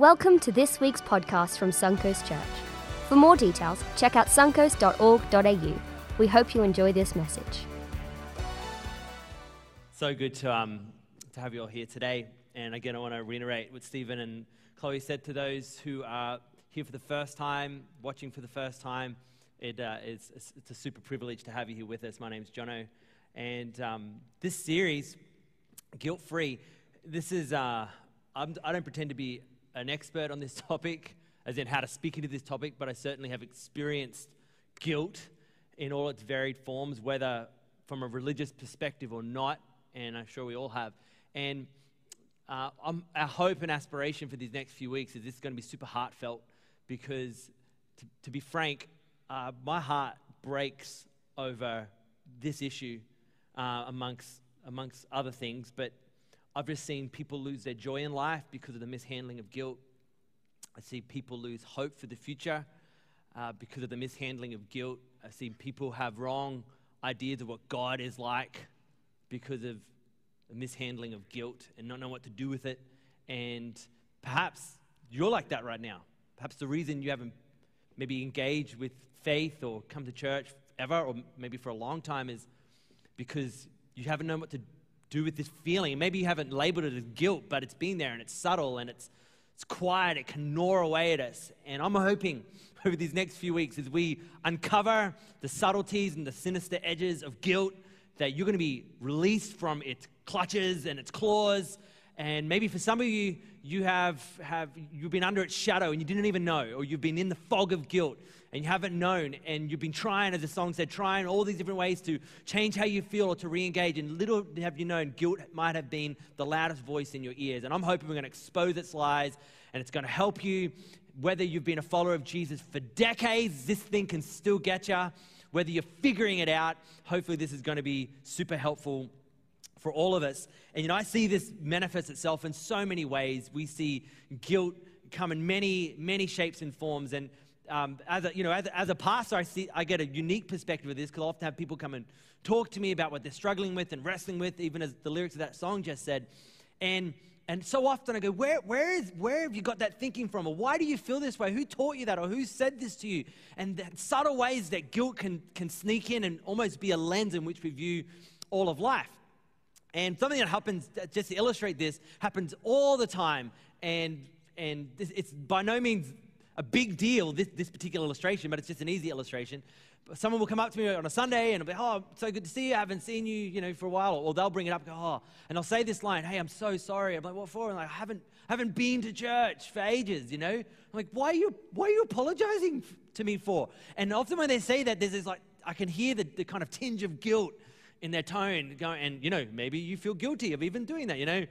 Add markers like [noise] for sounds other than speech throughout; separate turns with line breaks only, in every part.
Welcome to this week's podcast from Suncoast Church. For more details, check out suncoast.org.au. We hope you enjoy this message.
So good to, um, to have you all here today. And again, I want to reiterate what Stephen and Chloe said to those who are here for the first time, watching for the first time. It, uh, it's, it's a super privilege to have you here with us. My name's Jono. And um, this series, Guilt Free, this is, uh, I do not pretend to be an expert on this [laughs] topic, as in how to speak into this topic, but I certainly have experienced guilt in all its varied forms, whether from a religious perspective or not, and I'm sure we all have. And uh, our hope and aspiration for these next few weeks is this is going to be super heartfelt because, to, to be frank, uh, my heart breaks over this issue uh, amongst, amongst other things, but I've just seen people lose their joy in life because of the mishandling of guilt. I see people lose hope for the future uh, because of the mishandling of guilt. I've seen people have wrong ideas of what God is like because of the mishandling of guilt and not know what to do with it. And perhaps you're like that right now. Perhaps the reason you haven't maybe engaged with faith or come to church ever, or maybe for a long time, is because you haven't known what to do with this feeling. Maybe you haven't labeled it as guilt, but it's been there and it's subtle and it's, it's quiet. It can gnaw away at us. And I'm hoping [laughs] over these next few weeks as we uncover the subtleties and the sinister edges of guilt that you're going to be released from its clutches and its claws. And maybe for some of you, you have, have you've been under its shadow and you didn't even know, or you've been in the fog of guilt and you haven't known, and you've been trying, as the song said, trying all these different ways to change how you feel or to re-engage. And little have you known, guilt might have been the loudest voice in your ears. And I'm hoping we're going to expose its lies, and it's going to help you. Whether you've been a follower of Jesus for decades, this thing can still get you. Whether you're figuring it out, hopefully this is going to be super helpful for all of us. And you know, I see this manifest itself in so many ways. We see guilt come in many, many shapes and forms. And um, as a, you know, as a, as a pastor, I see I get a unique perspective of this because I often have people come and talk to me about what they're struggling with and wrestling with, even as the lyrics of that song just said. And and so often I go, where, where, is, where have you got that thinking from? Or why do you feel this way? Who taught you that? Or who said this to you? And the subtle ways that guilt can, can sneak in and almost be a lens in which we view all of life. And something that happens, just to illustrate this, happens all the time. And, and it's by no means a big deal, this, this particular illustration, but it's just an easy illustration. Someone will come up to me on a Sunday and be, oh, so good to see you. I haven't seen you, you know, for a while. Or they'll bring it up and go, oh, and I'll say this line, hey, I'm so sorry. I'm like, what for? And like, I haven't, haven't been to church for ages, you know? I'm like, why are you, why are you apologizing to me for? And often when they say that, there's this like, I can hear the, the kind of tinge of guilt in their tone, going, and you know, maybe you feel guilty of even doing that, you know.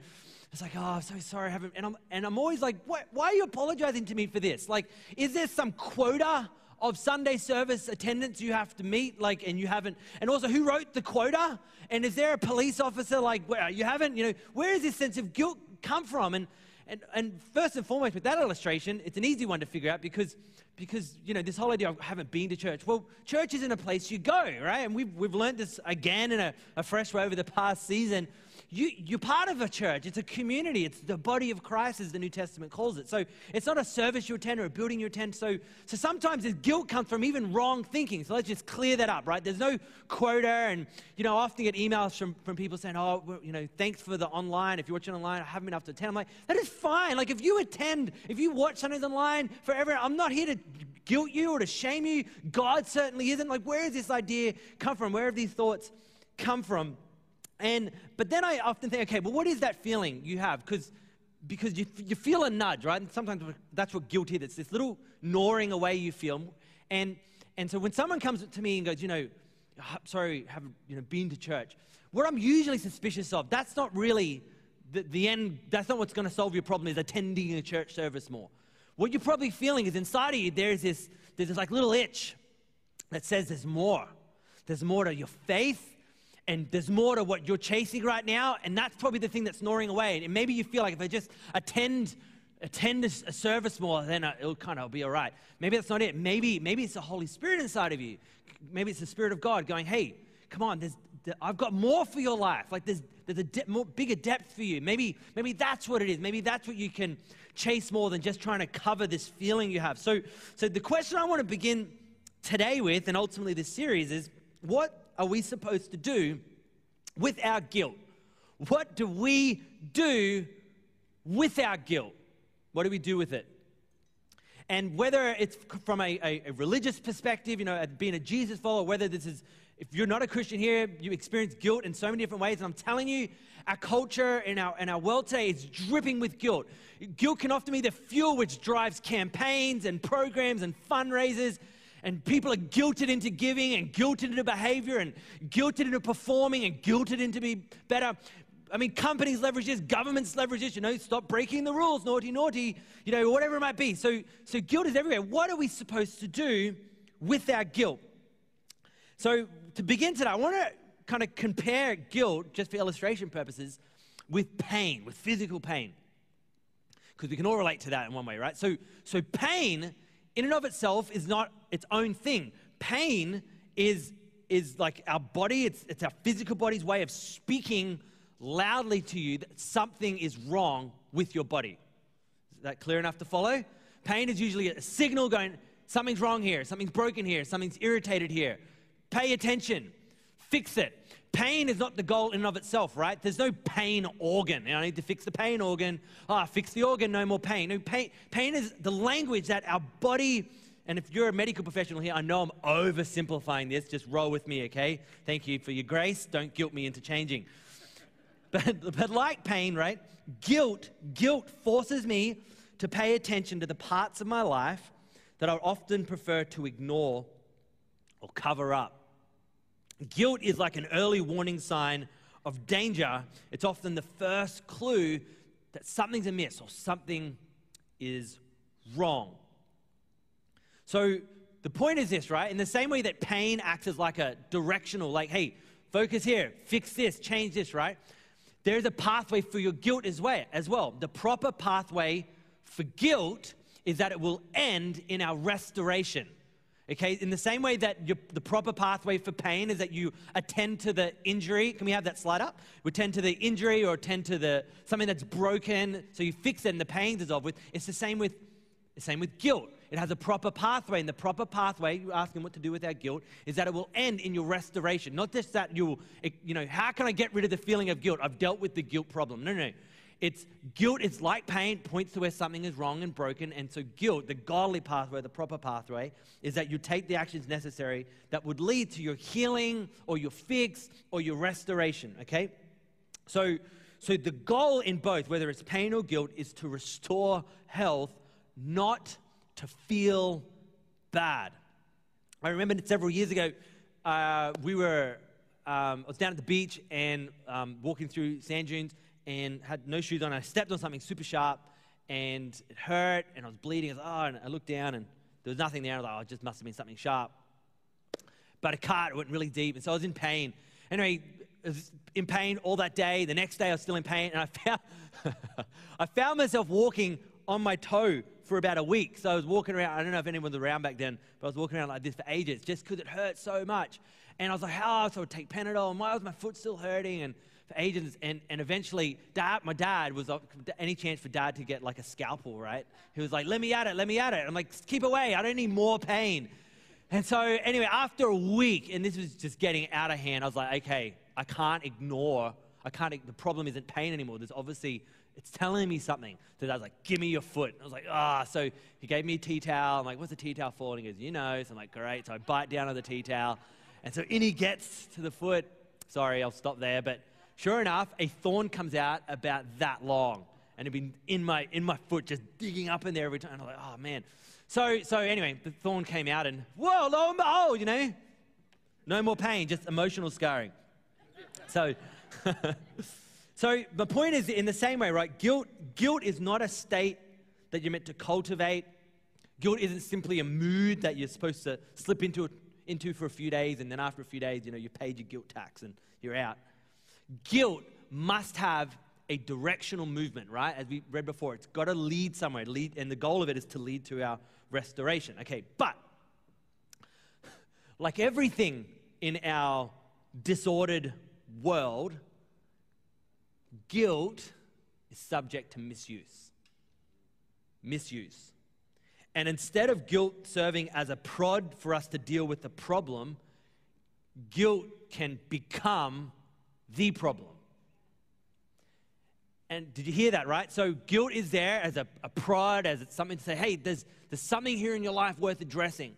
It's like, oh, I'm so sorry, I haven't. And I'm, and I'm always like, what, why are you apologizing to me for this? Like, is there some quota of Sunday service attendance you have to meet? Like, and you haven't. And also, who wrote the quota? And is there a police officer like, where you haven't? You know, where does this sense of guilt come from? And and, and first and foremost, with that illustration, it's an easy one to figure out because, because you know, this whole idea of haven't been to church. Well, church isn't a place you go, right? And we've, we've learned this again in a, a fresh way over the past season you, you're part of a church. It's a community. It's the body of Christ, as the New Testament calls it. So it's not a service you attend or a building you attend. So, so sometimes this guilt comes from even wrong thinking. So let's just clear that up, right? There's no quota. And, you know, I often get emails from, from people saying, oh, you know, thanks for the online. If you're watching online, I haven't been able to attend. I'm like, that is fine. Like, if you attend, if you watch Sundays online forever, I'm not here to guilt you or to shame you. God certainly isn't. Like, where does this idea come from? Where have these thoughts come from? And but then I often think, okay, well, what is that feeling you have? Because because you, you feel a nudge, right? And sometimes that's what guilt is. It's this little gnawing away you feel. And and so when someone comes to me and goes, you know, sorry, haven't you know been to church, what I'm usually suspicious of, that's not really the, the end. That's not what's going to solve your problem. Is attending a church service more. What you're probably feeling is inside of you there's this there's this like little itch that says there's more. There's more to your faith and there's more to what you're chasing right now, and that's probably the thing that's gnawing away. And maybe you feel like if I just attend attend a service more, then it'll kind of be all right. Maybe that's not it. Maybe maybe it's the Holy Spirit inside of you. Maybe it's the Spirit of God going, "Hey, come on, there's, I've got more for your life. Like there's there's a de- more, bigger depth for you. Maybe maybe that's what it is. Maybe that's what you can chase more than just trying to cover this feeling you have. So, so the question I want to begin today with, and ultimately this series, is what are we supposed to do with our guilt? What do we do with our guilt? What do we do with it? And whether it's from a, a, a religious perspective, you know, being a Jesus follower, whether this is, if you're not a Christian here, you experience guilt in so many different ways. And I'm telling you, our culture and our, and our world today is dripping with guilt. Guilt can often be the fuel which drives campaigns and programs and fundraisers. And people are guilted into giving and guilted into behavior and guilted into performing and guilted into be better. I mean, companies leverage this, governments leverage this, you know, stop breaking the rules, naughty, naughty, you know, whatever it might be. So, so guilt is everywhere. What are we supposed to do with our guilt? So, to begin today, I want to kind of compare guilt, just for illustration purposes, with pain, with physical pain. Because we can all relate to that in one way, right? So, so pain, in and of itself, is not its own thing. Pain is, is like our body, it's, it's our physical body's way of speaking loudly to you that something is wrong with your body. Is that clear enough to follow? Pain is usually a signal going, something's wrong here, something's broken here, something's irritated here. Pay attention, fix it. Pain is not the goal in and of itself, right? There's no pain organ. I need to fix the pain organ. Ah, oh, fix the organ, no more pain. No, pain. Pain is the language that our body, and if you're a medical professional here, I know I'm oversimplifying this. Just roll with me, okay? Thank you for your grace. Don't guilt me into changing. [laughs] But, but like pain, right? Guilt, guilt forces me to pay attention to the parts of my life that I often prefer to ignore or cover up. Guilt is like an early warning sign of danger. It's often the first clue that something's amiss or something is wrong. So the point is this, right? In the same way that pain acts as like a directional, like, hey, focus here, fix this, change this, right? there's a pathway for your guilt as well, as well. The proper pathway for guilt is that it will end in our restoration. Okay, in the same way that the proper pathway for pain is that you attend to the injury. Can we have that slide up? We attend to the injury or attend to the something that's broken, so you fix it and the pain dissolves with. It's the same with the same with guilt. It has a proper pathway, and the proper pathway, you ask him what to do with our guilt, is that it will end in your restoration. Not just that you'll, you know, how can I get rid of the feeling of guilt? I've dealt with the guilt problem. No, no. It's guilt, it's like pain, points to where something is wrong and broken. And so, guilt, the godly pathway, the proper pathway, is that you take the actions necessary that would lead to your healing or your fix or your restoration, okay? So, so the goal in both, whether it's pain or guilt, is to restore health, not to feel bad. I remember several years ago, uh, we were, um, I was down at the beach and um, walking through sand dunes and had no shoes on. I stepped on something super sharp and it hurt and I was bleeding. I was, oh, and I looked down and there was nothing there. I was like, oh, it just must have been something sharp. But a cut went really deep and so I was in pain. Anyway, I was in pain all that day. The next day I was still in pain and I [laughs] found, I found myself walking on my toe for about a week. So I was walking around. I don't know if anyone was around back then, but I was walking around like this for ages just because it hurt so much. And I was like, oh, so I would take Panadol. And why was my foot still hurting? And for ages. And, and eventually, dad, my dad was, any chance for dad to get like a scalpel, right? He was like, let me at it, let me at it. I'm like, keep away. I don't need more pain. And so, anyway, after a week, and this was just getting out of hand, I was like, okay, I can't ignore, I can't, the problem isn't pain anymore. There's obviously it's telling me something. So was like, give me your foot. I was like, ah. So he gave me a tea towel. I'm like, what's a tea towel for? And he goes, you know. So I'm like, great. So I bite down on the tea towel. And so in he gets to the foot. Sorry, I'll stop there. But sure enough, a thorn comes out about that long. And it'd been in my, in my foot, just digging up in there every time. And I'm like, oh, man. So, so anyway, the thorn came out and, whoa, lo and behold, you know, no more pain, just emotional scarring. So, [laughs] So the point is, in the same way, right? Guilt, guilt is not a state that you're meant to cultivate. Guilt isn't simply a mood that you're supposed to slip into, into for a few days, and then after a few days, you know, you paid your guilt tax and you're out. Guilt must have a directional movement, right? As we read before, it's got to lead somewhere, lead, and the goal of it is to lead to our restoration. Okay, but like everything in our disordered world, guilt is subject to misuse. misuse. And instead of guilt serving as a prod for us to deal with the problem, guilt can become the problem. And did you hear that, right? So guilt is there as a, a prod, as it's something to say, hey, there's, there's something here in your life worth addressing.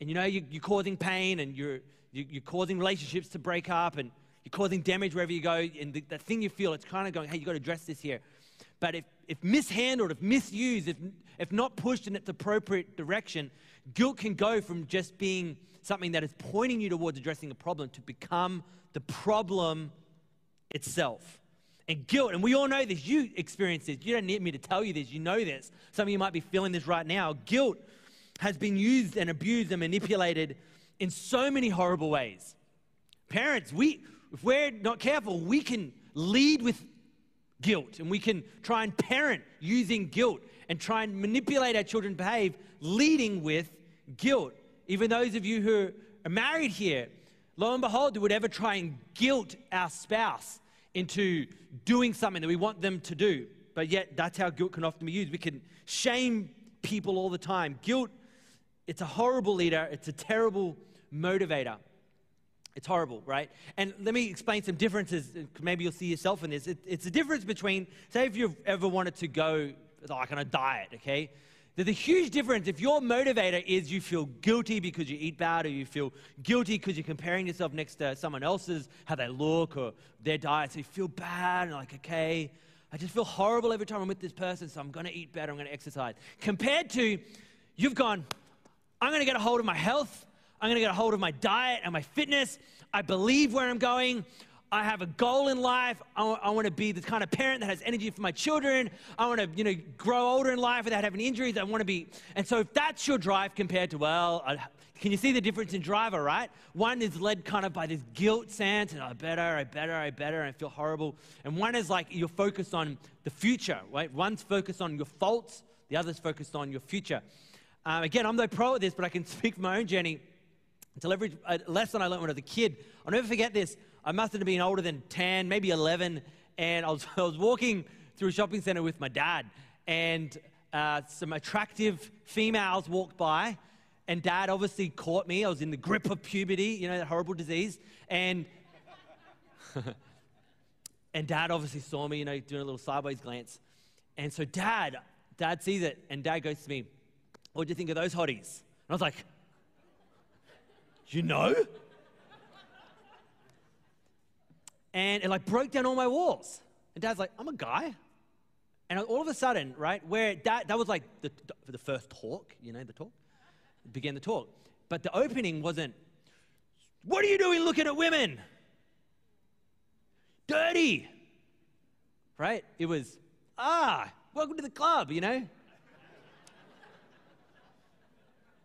And you know, you, are causing pain and you're, you, you're causing relationships to break up and you're causing damage wherever you go. And the, the thing you feel, it's kind of going, hey, you've got to address this here. But if, if mishandled, if misused, if, if not pushed in its appropriate direction, guilt can go from just being something that is pointing you towards addressing a problem to become the problem itself. And guilt, and we all know this, you experience this. You don't need me to tell you this, you know this. Some of you might be feeling this right now. Guilt has been used and abused and manipulated in so many horrible ways. Parents, we, if we're not careful, we can lead with guilt and we can try and parent using guilt and try and manipulate our children behave leading with guilt. Even those of you who are married here, lo and behold, would ever try and guilt our spouse into doing something that we want them to do. But yet, that's how guilt can often be used. We can shame people all the time. Guilt, it's a horrible leader, it's a terrible motivator. It's horrible, right? And let me explain some differences. Maybe you'll see yourself in this. It, it's the difference between, say, if you've ever wanted to go like on a diet, okay? There's a huge difference if your motivator is you feel guilty because you eat bad, or you feel guilty because you're comparing yourself next to someone else's, how they look, or their diet. So you feel bad, and like, okay, I just feel horrible every time I'm with this person, so I'm gonna eat better, I'm gonna exercise. Compared to you've gone, I'm gonna get a hold of my health, I'm going to get a hold of my diet and my fitness. I believe where I'm going. I have a goal in life. I, w- I want to be the kind of parent that has energy for my children. I want to, you know, grow older in life without having injuries. I want to be, and so if that's your drive compared to, well, I, can you see the difference in driver, right? One is led kind of by this guilt sense, and I better, I better, I better, and I feel horrible. And one is like you're focused on the future, right? One's focused on your faults, the other's focused on your future. Um, again, I'm no pro at this, but I can [laughs] speak from my own journey. Until every a lesson I learned when I was a kid. I'll never forget this. I must have been older than 10, maybe 11, and I was, [laughs] I was walking through a shopping center with my dad, and uh, some attractive females walked by, and dad obviously caught me. I was in the grip of puberty, you know, that horrible disease, and [laughs] and dad obviously saw me, you know, doing a little sideways glance, and so dad, dad sees it, and dad goes to me, "What do you think of those hotties?" And I was like, you know? And it like broke down all my walls. And dad's like, I'm a guy. And all of a sudden, right, where that, that was like the, the first talk, you know, the talk, began the talk. But the opening wasn't, what are you doing looking at women? Dirty. Right? It was, ah, welcome to the club, you know? [laughs]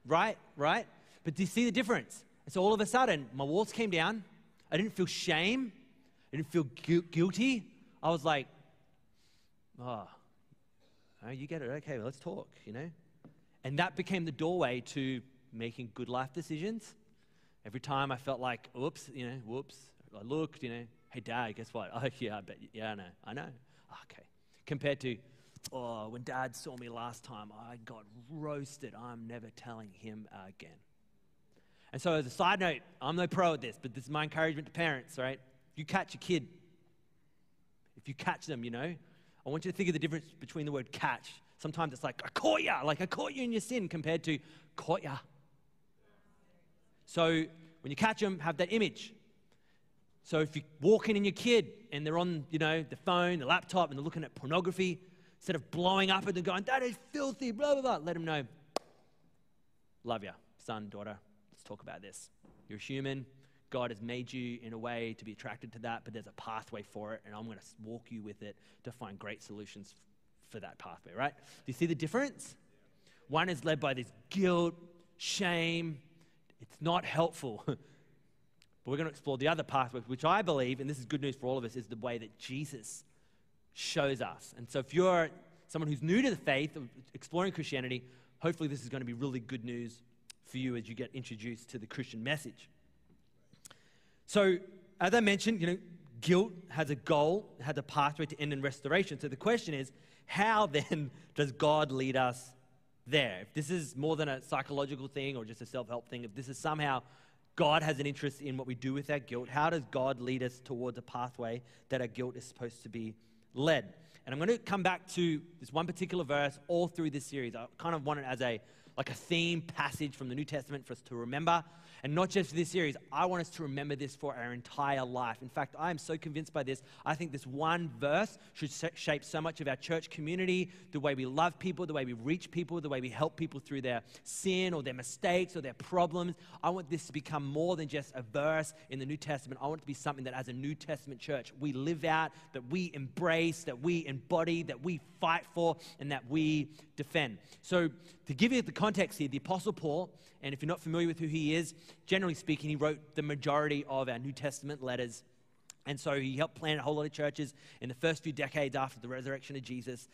right? Right? But do you see the difference? And so all of a sudden, my walls came down. I didn't feel shame. I didn't feel gu- guilty. I was like, oh, you get it. Okay, well, let's talk, you know? And that became the doorway to making good life decisions. Every time I felt like, oops, you know, whoops, I looked, you know, hey, dad, guess what? Oh, [laughs] yeah, I bet, yeah, I know, I know. Ah, okay. Compared to, oh, when dad saw me last time, I got roasted. I'm never telling him again. And so, as a side note, I'm no pro at this, but this is my encouragement to parents, right? You catch a kid, if you catch them, you know, I want you to think of the difference between the word catch. Sometimes it's like, I caught ya, like I caught you in your sin, compared to caught ya. So, when you catch them, have that image. So, if you're walking in your kid and they're on, you know, the phone, the laptop, and they're looking at pornography, instead of blowing up at them going, that is filthy, blah, blah, blah, let them know, love you, son, daughter, let's talk about this. You're human. God has made you in a way to be attracted to that, but there's a pathway for it, and I'm going to walk you with it to find great solutions for that pathway, right? Do you see the difference? One is led by this guilt, shame. It's not helpful. [laughs] but we're going to explore the other pathway, which I believe, and this is good news for all of us, is the way that Jesus shows us. And so if you're someone who's new to the faith, exploring Christianity, hopefully this is going to be really good news for you as you get introduced to the Christian message. So, as I mentioned, you know, guilt has a goal, has a pathway to end in restoration. So the question is, how [laughs] then does God lead us there? If this is more than a psychological thing or just a self help thing, if this is somehow God has an interest in what we do with our guilt, how does God lead us towards a pathway that our guilt is supposed to be led? And I'm going to come back to this one particular verse all through this series. I kind of want it as a like a theme passage from the New Testament for us to remember and not just for this series, I want us to remember this for our entire life. In fact, I am so convinced by this. I think this one verse should shape so much of our church community, the way we love people, the way we reach people, the way we help people through their sin or their mistakes or their problems. I want this to become more than just a verse in the New Testament. I want it to be something that, as a New Testament church, we live out, that we embrace, that we embody, that we fight for, and that we defend. So, to give you the context here, the Apostle Paul, and if you're not familiar with who he is, generally speaking, he wrote the majority of our New Testament letters. And so he helped plant a whole lot of churches in the first few decades after the resurrection of Jesus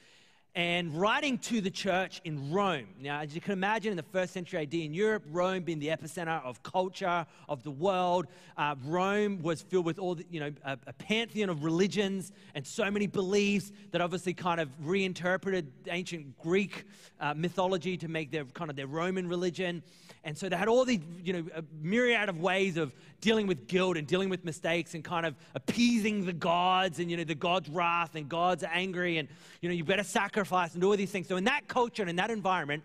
and writing to the church in Rome. Now, as you can imagine, in the first century AD in Europe, Rome being the epicenter of culture of the world, uh, Rome was filled with all the, you know, a, a, pantheon of religions and so many beliefs that obviously kind of reinterpreted ancient Greek uh, mythology to make their kind of their Roman religion. And so they had all these, you know, a myriad of ways of dealing with guilt and dealing with mistakes and kind of appeasing the gods and, you know, the God's wrath and God's angry and, you know, you better sacrifice and do all these things. So in that culture and in that environment,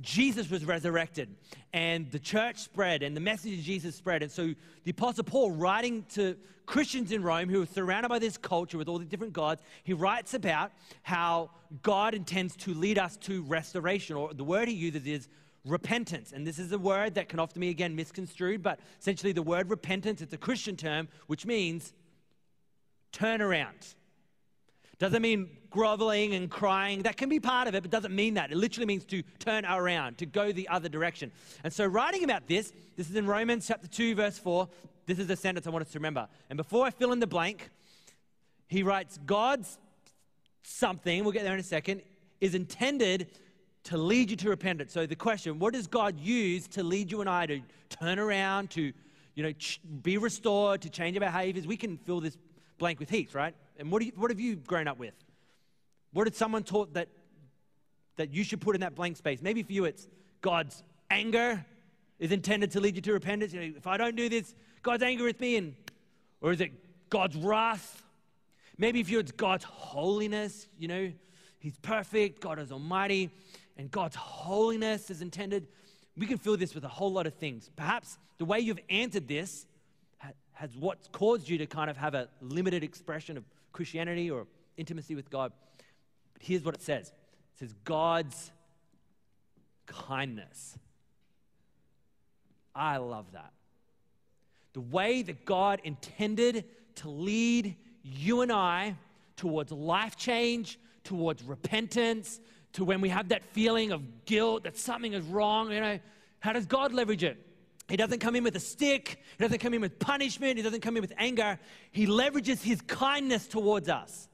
Jesus was resurrected and the church spread and the message of Jesus spread. And so the Apostle Paul, writing to Christians in Rome who are surrounded by this culture with all the different gods, he writes about how God intends to lead us to restoration, or the word he uses is repentance. And this is a word that can often be, again, misconstrued, but essentially the word repentance, it's a Christian term, which means turn around. Doesn't mean groveling and crying. That can be part of it, but doesn't mean that. It literally means to turn around, to go the other direction. And so, writing about this, this is in Romans chapter 2, verse 4. This is a sentence I want us to remember. And before I fill in the blank, he writes, God's something, we'll get there in a second, is intended to lead you to repentance. So the question, what does God use to lead you and I to turn around, to you know, ch- be restored, to change our behaviors? We can fill this blank with heaps, right? And what, do you, what have you grown up with? What did someone taught that, that you should put in that blank space? Maybe for you it's God's anger is intended to lead you to repentance. You know, if I don't do this, God's angry with me. And, or is it God's wrath? Maybe for you it's God's holiness, you know, He's perfect, God is almighty and God's holiness is intended. We can fill this with a whole lot of things. Perhaps the way you've answered this has what's caused you to kind of have a limited expression of Christianity or intimacy with God. Here's what it says it says, God's kindness. I love that. The way that God intended to lead you and I towards life change, towards repentance, to when we have that feeling of guilt that something is wrong, you know, how does God leverage it? He doesn't come in with a stick. He doesn't come in with punishment. He doesn't come in with anger. He leverages his kindness towards us.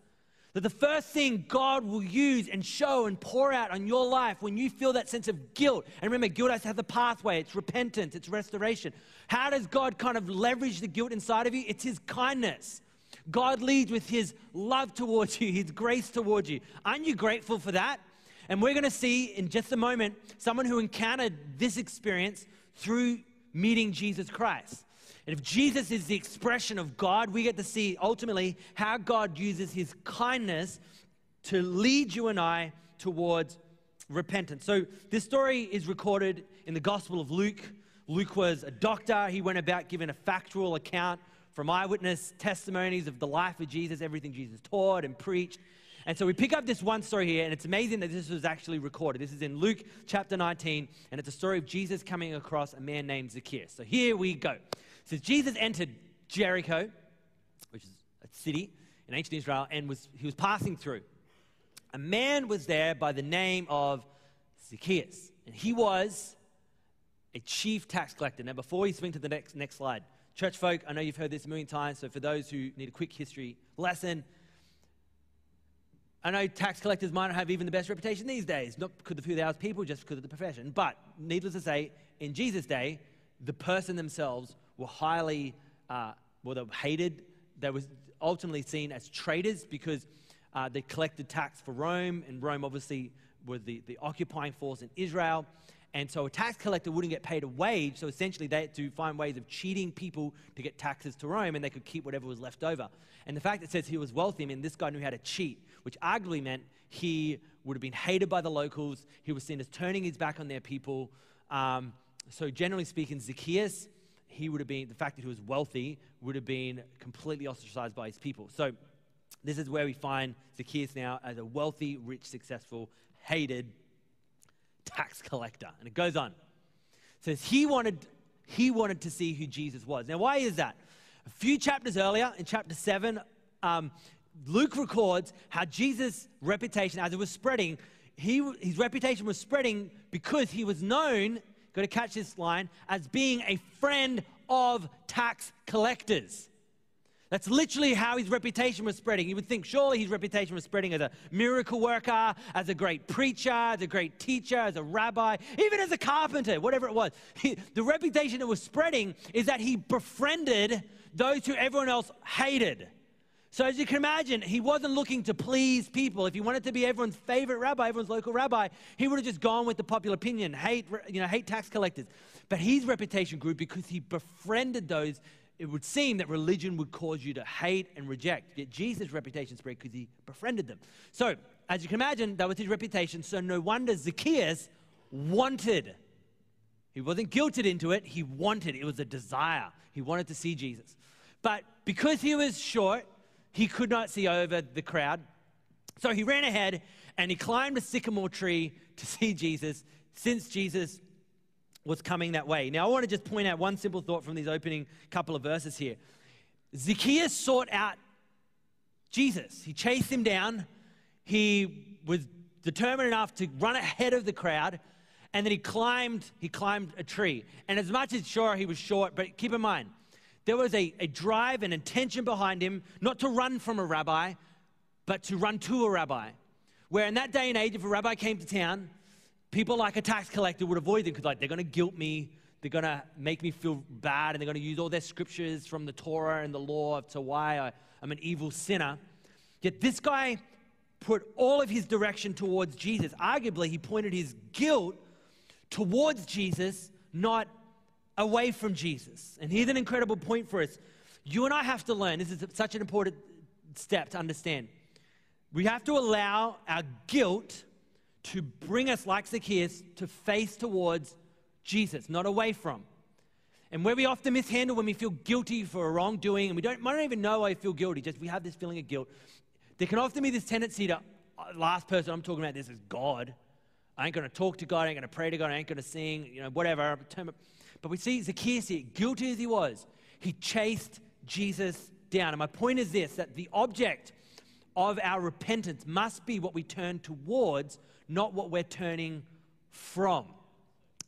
That the first thing God will use and show and pour out on your life when you feel that sense of guilt, and remember, guilt has to have the pathway it's repentance, it's restoration. How does God kind of leverage the guilt inside of you? It's his kindness. God leads with his love towards you, his grace towards you. Aren't you grateful for that? And we're going to see in just a moment someone who encountered this experience through meeting Jesus Christ. And if Jesus is the expression of God, we get to see ultimately how God uses his kindness to lead you and I towards repentance. So this story is recorded in the Gospel of Luke. Luke was a doctor. He went about giving a factual account from eyewitness testimonies of the life of Jesus, everything Jesus taught and preached. And so we pick up this one story here, and it's amazing that this was actually recorded. This is in Luke chapter 19, and it's a story of Jesus coming across a man named Zacchaeus. So here we go. It says Jesus entered Jericho, which is a city in ancient Israel, and was, he was passing through. A man was there by the name of Zacchaeus, and he was a chief tax collector. Now, before we swing to the next, next slide, church folk, I know you've heard this a million times, so for those who need a quick history lesson, I know tax collectors might not have even the best reputation these days, not because of who they are as people, just because of the profession. But needless to say, in Jesus' day, the person themselves were highly, uh, well, they were hated. They were ultimately seen as traitors because Uh, they collected tax for Rome, and Rome obviously was the, the occupying force in Israel. And so a tax collector wouldn't get paid a wage. So essentially, they had to find ways of cheating people to get taxes to Rome, and they could keep whatever was left over. And the fact that it says he was wealthy, I mean, this guy knew how to cheat, which arguably meant he would have been hated by the locals. He was seen as turning his back on their people. Um, so, generally speaking, Zacchaeus, he would have been, the fact that he was wealthy, would have been completely ostracized by his people. So, this is where we find Zacchaeus now as a wealthy, rich, successful, hated tax collector. And it goes on. It says he wanted, he wanted to see who Jesus was. Now, why is that? A few chapters earlier, in chapter 7, um, Luke records how Jesus' reputation, as it was spreading, he, his reputation was spreading because he was known, got to catch this line, as being a friend of tax collectors. That's literally how his reputation was spreading. You would think surely his reputation was spreading as a miracle worker, as a great preacher, as a great teacher, as a rabbi, even as a carpenter, whatever it was. He, the reputation that was spreading is that he befriended those who everyone else hated. So, as you can imagine, he wasn't looking to please people. If he wanted to be everyone's favorite rabbi, everyone's local rabbi, he would have just gone with the popular opinion, hate, you know, hate tax collectors. But his reputation grew because he befriended those it would seem that religion would cause you to hate and reject. Yet Jesus' reputation spread because he befriended them. So, as you can imagine, that was his reputation. So, no wonder Zacchaeus wanted. He wasn't guilted into it, he wanted. It was a desire. He wanted to see Jesus. But because he was short, he could not see over the crowd. So he ran ahead and he climbed a sycamore tree to [laughs] see Jesus since Jesus was coming that way. Now, I want to just point out one simple thought from these opening couple of verses here. Zacchaeus sought out Jesus, he chased him down. He was determined enough to run ahead of the crowd and then he climbed he climbed a tree and as much as sure he was short but keep in mind there was a, a drive and intention behind him not to run from a rabbi but to run to a rabbi where in that day and age if a rabbi came to town people like a tax collector would avoid them because like they're going to guilt me they're going to make me feel bad and they're going to use all their scriptures from the torah and the law to why I, i'm an evil sinner. Yet this guy put all of his direction towards jesus. Arguably he pointed his guilt towards jesus not away from jesus. And here's an incredible point for us. You and i have to learn this is such an important step to understand. We have to allow our guilt to bring us, like Zacchaeus, to face towards Jesus, not away from. And where we often mishandle when we feel guilty for a wrongdoing, and we don't, might not even know we feel guilty, just we have this feeling of guilt. There can often be this tendency to, uh, last person I'm talking about this is God. I ain't going to talk to God, I ain't going to pray to God, I ain't going to sing, you know, whatever. But we see Zacchaeus here, guilty as he was, he chased Jesus down. And my point is this that the object of our repentance must be what we turn towards not what we're turning from.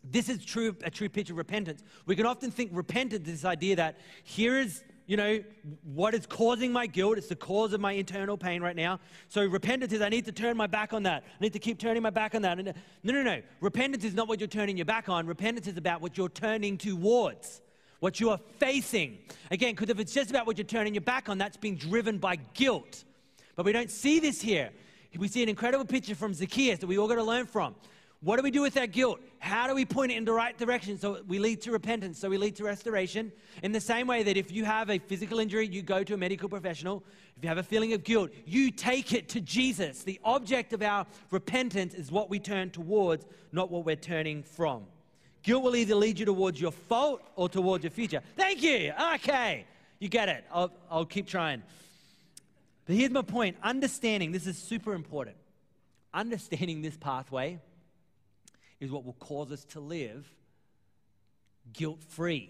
This is true, a true picture of repentance. We can often think repentance is this idea that here is, you know, what is causing my guilt. It's the cause of my internal pain right now. So repentance is I need to turn my back on that. I need to keep turning my back on that. Uh, no, no, no. Repentance is not what you're turning your back on. Repentance is about what you're turning towards what you are facing. Again, because if it's just about what you're turning your back on, that's being driven by guilt. But we don't see this here we see an incredible picture from Zacchaeus that we all got to learn from. What do we do with that guilt? How do we point it in the right direction so we lead to repentance, so we lead to restoration? In the same way that if you have a physical injury, you go to a medical professional. If you have a feeling of guilt, you take it to Jesus. The object of our repentance is what we turn towards, not what we're turning from. Guilt will either lead you towards your fault or towards your future. Thank you. Okay. You get it. I'll, I'll keep trying. But here's my point understanding, this is super important. Understanding this pathway is what will cause us to live guilt free.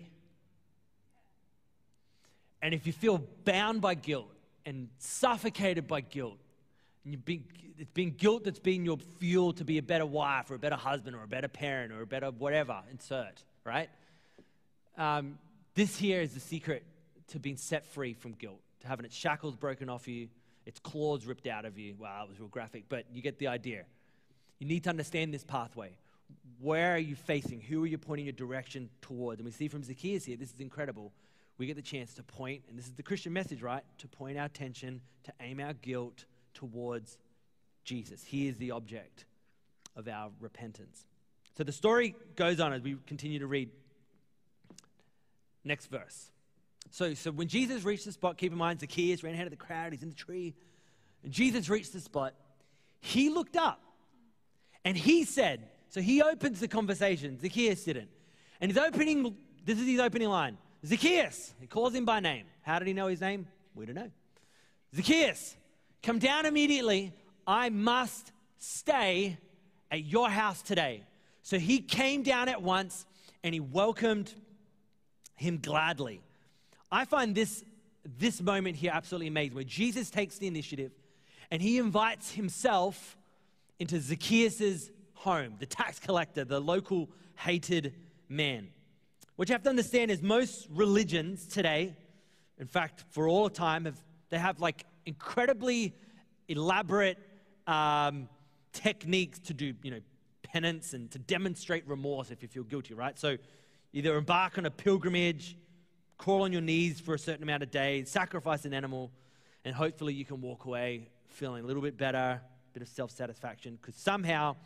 And if you feel bound by guilt and suffocated by guilt, and you've been, it's been guilt that's been your fuel to be a better wife or a better husband or a better parent or a better whatever, insert, right? Um, this here is the secret to being set free from guilt to having its shackles broken off you, its claws ripped out of you. Wow, that was real graphic, but you get the idea. You need to understand this pathway. Where are you facing? Who are you pointing your direction towards? And we see from Zacchaeus here, this is incredible. We get the chance to point, and this is the Christian message, right? To point our attention, to aim our guilt towards Jesus. He is the object of our repentance. So the story goes on as we continue to read. Next verse. So, so when Jesus reached the spot, keep in mind Zacchaeus ran ahead of the crowd, he's in the tree. And Jesus reached the spot, he looked up and he said, so he opens the conversation. Zacchaeus didn't. And his opening, this is his opening line Zacchaeus, he calls him by name. How did he know his name? We don't know. Zacchaeus, come down immediately. I must stay at your house today. So he came down at once and he welcomed him gladly. I find this, this moment here absolutely amazing where Jesus takes the initiative and he invites himself into Zacchaeus' home, the tax collector, the local hated man. What you have to understand is most religions today, in fact, for all time, have, they have like incredibly elaborate um, techniques to do, you know, penance and to demonstrate remorse if you feel guilty, right? So either embark on a pilgrimage, crawl on your knees for a certain amount of days, sacrifice an animal, and hopefully you can walk away feeling a little bit better, a bit of self satisfaction, because somehow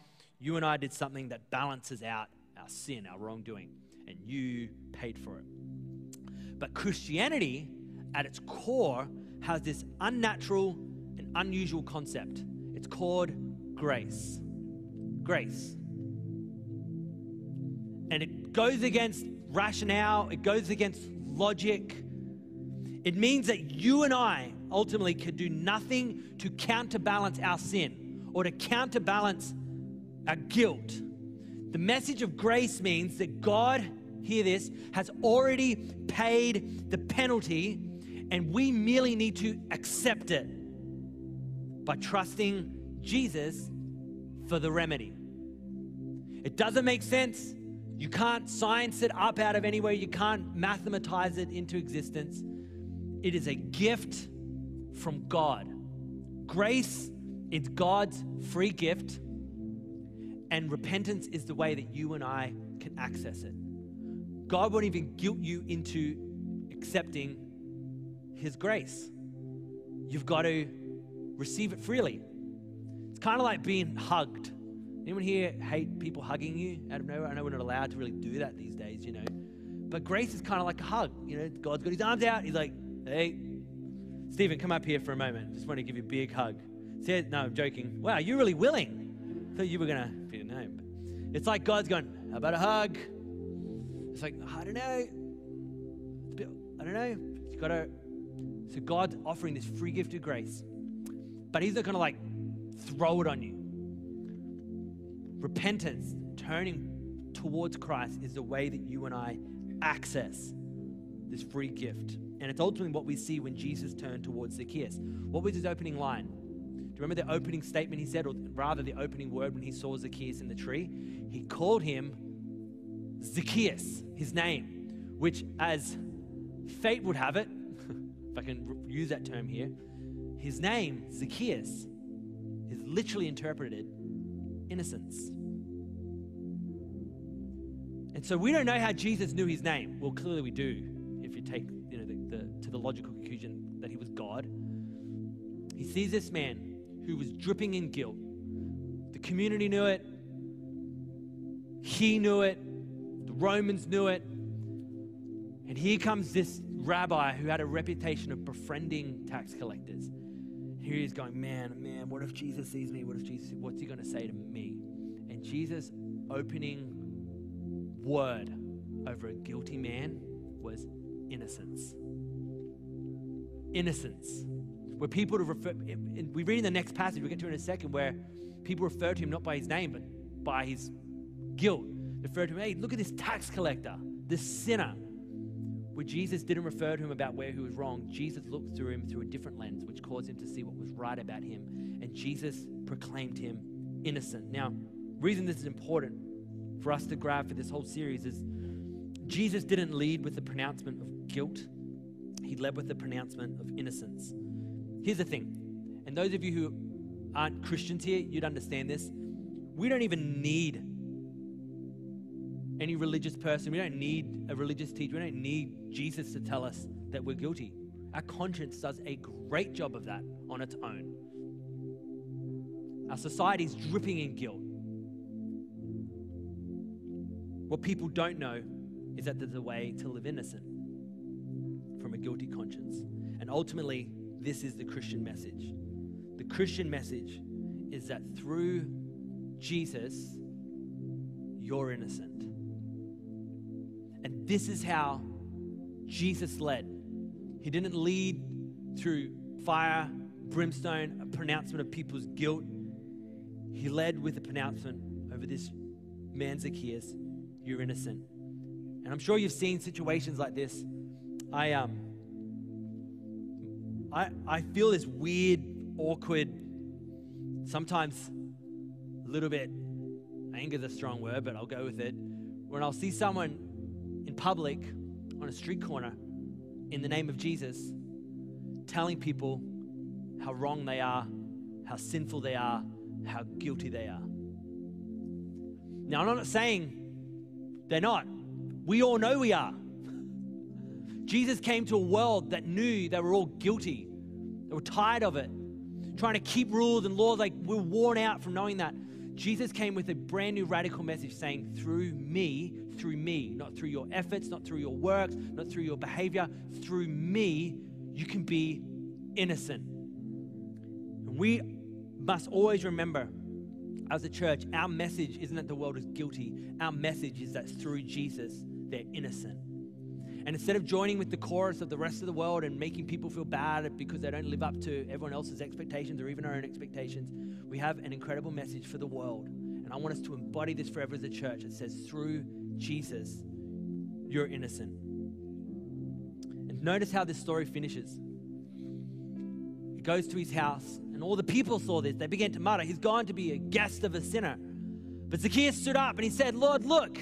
you and I did something that balances out our sin, our wrongdoing, and you paid for it. But Christianity, at its core, has this unnatural and unusual concept. It's called grace. Grace. And it goes against rationale, it goes against logic. It means that you and I ultimately could do nothing to counterbalance our sin or to counterbalance our guilt. The message of grace means that God, hear this, has already paid the penalty and we merely need to accept it by trusting Jesus for the remedy. It doesn't make sense. You can't science it up out of anywhere. You can't mathematize it into existence. It is a gift from God. Grace is God's free gift, and repentance is the way that you and I can access it. God won't even guilt you into accepting His grace. You've got to receive it freely. It's kind of like being hugged. Anyone here hate people hugging you out of nowhere? I know we're not allowed to really do that these days, you know. But grace is kind of like a hug. You know, God's got his arms out. He's like, hey, Stephen, come up here for a moment. Just want to give you a big hug. Said, no, I'm joking. Wow, you're really willing. Thought you were going to be a name. It's like God's going, how about a hug? It's like, I don't know. Bit, I don't know. You got to. So God's offering this free gift of grace, but He's not going to like throw it on you. Repentance, turning towards Christ, is the way that you and I access this free gift. And it's ultimately what we see when Jesus turned towards Zacchaeus. What was his opening line? Do you remember the opening statement he said, or rather the opening word when he saw Zacchaeus in the tree? He called him Zacchaeus, his name, which, as fate would have it, [laughs] if I can use that term here, his name, Zacchaeus, is literally interpreted innocence. And so we don't know how Jesus knew his name. Well, clearly we do, if you take you know, the, the, to the logical conclusion that he was God. He sees this man who was dripping in guilt. The community knew it, he knew it, the Romans knew it. And here comes this rabbi who had a reputation of befriending tax collectors. Here he's going, man, man, what if Jesus sees me? What if Jesus, what's he going to say to me? And Jesus opening word over a guilty man was innocence. Innocence. Where people refer, we read in the next passage, we'll get to in a second, where people refer to him not by his name, but by his guilt. They refer to him, hey, look at this tax collector, this sinner. Where Jesus didn't refer to him about where he was wrong, Jesus looked through him through a different lens, which caused him to see what was right about him. And Jesus proclaimed him innocent. Now, reason this is important for us to grab for this whole series is Jesus didn't lead with the pronouncement of guilt, he led with the pronouncement of innocence. Here's the thing, and those of you who aren't Christians here, you'd understand this. We don't even need any religious person. We don't need a religious teacher. We don't need Jesus to tell us that we're guilty. Our conscience does a great job of that on its own. Our society is dripping in guilt. What people don't know is that there's a way to live innocent from a guilty conscience. And ultimately, this is the Christian message. The Christian message is that through Jesus, you're innocent. This is how Jesus led. He didn't lead through fire, brimstone, a pronouncement of people's guilt. He led with a pronouncement over this man Zacchaeus, you're innocent. And I'm sure you've seen situations like this. I um I I feel this weird, awkward, sometimes a little bit anger is a strong word, but I'll go with it. When I'll see someone in public on a street corner in the name of Jesus telling people how wrong they are, how sinful they are, how guilty they are. Now, I'm not saying they're not. We all know we are. [laughs] Jesus came to a world that knew they were all guilty. They were tired of it, trying to keep rules and laws. Like we're worn out from knowing that. Jesus came with a brand new radical message saying, through me, through me, not through your efforts, not through your works, not through your behavior, through me, you can be innocent. We must always remember as a church, our message isn't that the world is guilty. Our message is that through Jesus, they're innocent. And instead of joining with the chorus of the rest of the world and making people feel bad because they don't live up to everyone else's expectations or even our own expectations, we have an incredible message for the world. And I want us to embody this forever as a church. It says, through Jesus, you're innocent. And notice how this story finishes. He goes to his house, and all the people saw this. They began to mutter, He's gone to be a guest of a sinner. But Zacchaeus stood up and he said, Lord, look,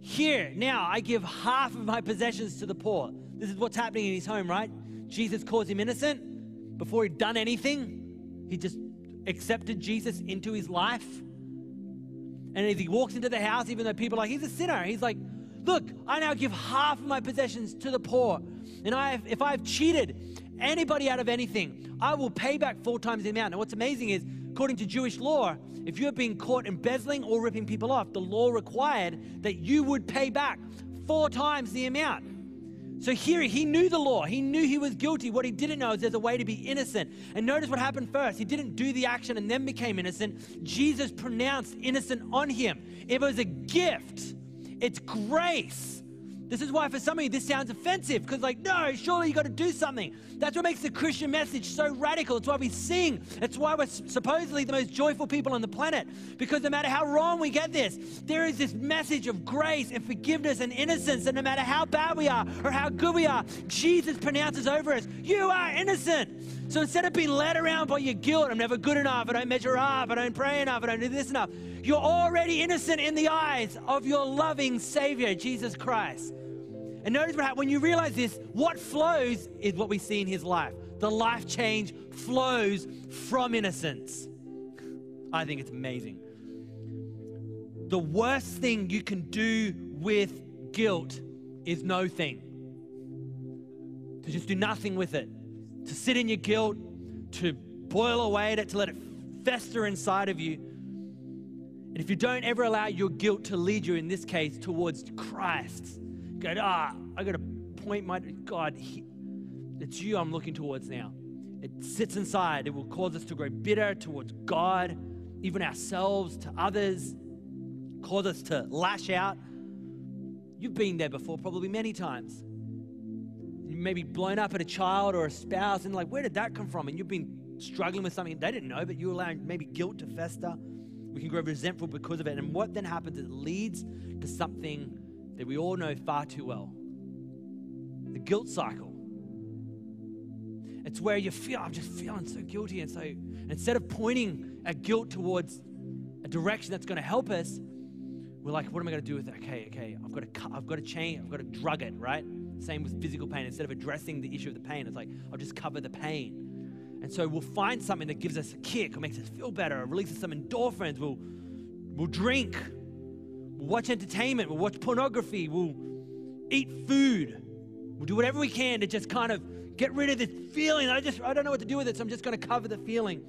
here, now I give half of my possessions to the poor. This is what's happening in his home, right? Jesus calls him innocent before he'd done anything. He just accepted Jesus into his life. And as he walks into the house, even though people are like, he's a sinner, he's like, look, I now give half of my possessions to the poor. And I have, if I've cheated anybody out of anything, I will pay back four times the amount. Now, what's amazing is, according to Jewish law, if you have been caught embezzling or ripping people off, the law required that you would pay back four times the amount. So here he knew the law. He knew he was guilty. What he didn't know is there's a way to be innocent. And notice what happened first. He didn't do the action and then became innocent. Jesus pronounced innocent on him. It was a gift. It's grace. This is why for some of you this sounds offensive because, like, no, surely you got to do something. That's what makes the Christian message so radical. It's why we sing. It's why we're supposedly the most joyful people on the planet because no matter how wrong we get this, there is this message of grace and forgiveness and innocence. And no matter how bad we are or how good we are, Jesus pronounces over us, You are innocent. So instead of being led around by your guilt, I'm never good enough, I don't measure up, I don't pray enough, I don't do this enough, you're already innocent in the eyes of your loving Savior, Jesus Christ. And notice what happens when you realize this, what flows is what we see in his life. The life change flows from innocence. I think it's amazing. The worst thing you can do with guilt is no thing. To just do nothing with it. To sit in your guilt, to boil away at it, to let it fester inside of you. And if you don't ever allow your guilt to lead you, in this case, towards Christ, ah, I got to point my God. He, it's you I'm looking towards now. It sits inside. It will cause us to grow bitter towards God, even ourselves, to others, cause us to lash out. You've been there before, probably many times. You may be blown up at a child or a spouse, and like, where did that come from? And you've been struggling with something they didn't know, but you allow maybe guilt to fester. We can grow resentful because of it. And what then happens? It leads to something that we all know far too well the guilt cycle. It's where you feel, I'm just feeling so guilty. And so instead of pointing a guilt towards a direction that's going to help us, we're like, what am I going to do with it? Okay, okay, I've got to cut, I've got to change, I've got to drug it, right? Same with physical pain. Instead of addressing the issue of the pain, it's like, I'll just cover the pain. And so we'll find something that gives us a kick or makes us feel better or releases some endorphins. We'll, we'll drink We'll watch entertainment. We'll watch pornography. We'll eat food. We'll do whatever we can to just kind of get rid of this feeling. I just I don't know what to do with it, so I'm just going to cover the feeling.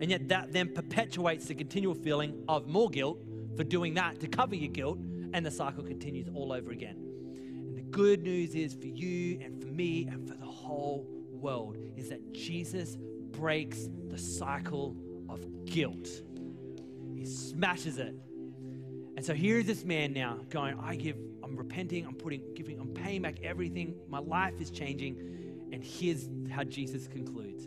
And yet that then perpetuates the continual feeling of more guilt for doing that to cover your guilt, and the cycle continues all over again. And the good news is for you and for me and for the whole world is that Jesus breaks the cycle of guilt. He smashes it. And so here is this man now going, I give, I'm repenting, I'm putting, giving, I'm paying back everything. My life is changing. And here's how Jesus concludes.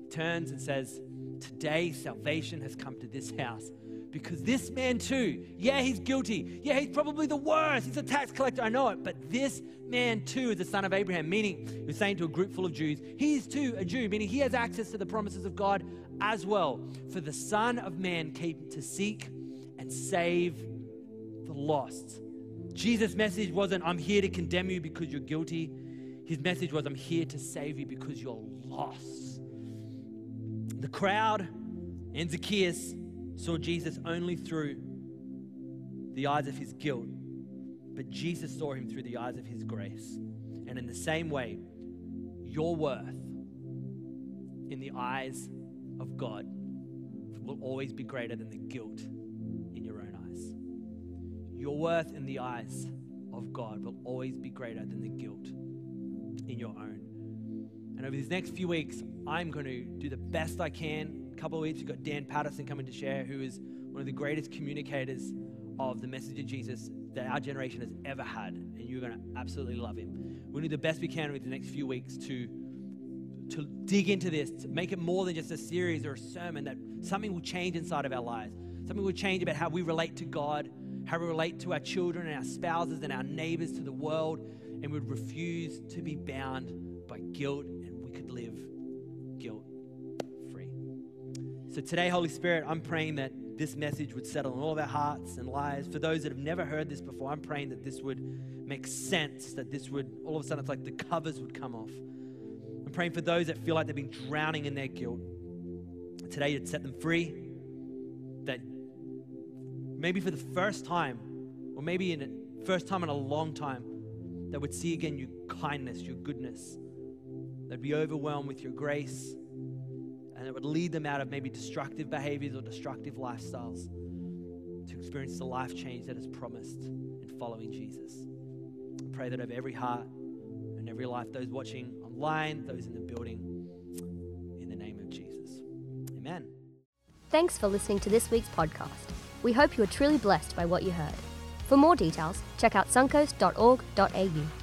He turns and says, Today salvation has come to this house because this man too, yeah, he's guilty. Yeah, he's probably the worst. He's a tax collector, I know it. But this man too is the son of Abraham, meaning he's saying to a group full of Jews, he's too a Jew, meaning he has access to the promises of God as well. For the Son of Man came to seek and save the lost. Jesus' message wasn't, I'm here to condemn you because you're guilty. His message was, I'm here to save you because you're lost. The crowd and Zacchaeus saw Jesus only through the eyes of his guilt, but Jesus saw him through the eyes of his grace. And in the same way, your worth in the eyes of God will always be greater than the guilt Your worth in the eyes of God will always be greater than the guilt in your own. And over these next few weeks, I'm going to do the best I can. A couple of weeks, we've got Dan Patterson coming to share, who is one of the greatest communicators of the message of Jesus that our generation has ever had. And you're going to absolutely love him. We'll do the best we can over the next few weeks to, to dig into this, to make it more than just a series or a sermon, that something will change inside of our lives. Something will change about how we relate to God, how we relate to our children and our spouses and our neighbors, to the world, and would refuse to be bound by guilt and we could live guilt free. So today, Holy Spirit, I'm praying that this message would settle in all of our hearts and lives. For those that have never heard this before, I'm praying that this would make sense, that this would, all of a sudden, it's like the covers would come off. I'm praying for those that feel like they've been drowning in their guilt. Today, you'd set them free. That maybe for the first time, or maybe in a first time in a long time, that would see again your kindness, your goodness. They'd be overwhelmed with your grace, and it would lead them out of maybe destructive behaviors or destructive lifestyles to experience the life change that is promised in following Jesus. I pray that over every heart and every life, those watching online, those in the building, in the name of Jesus. Amen.
Thanks for listening to this week's podcast. We hope you are truly blessed by what you heard. For more details, check out suncoast.org.au.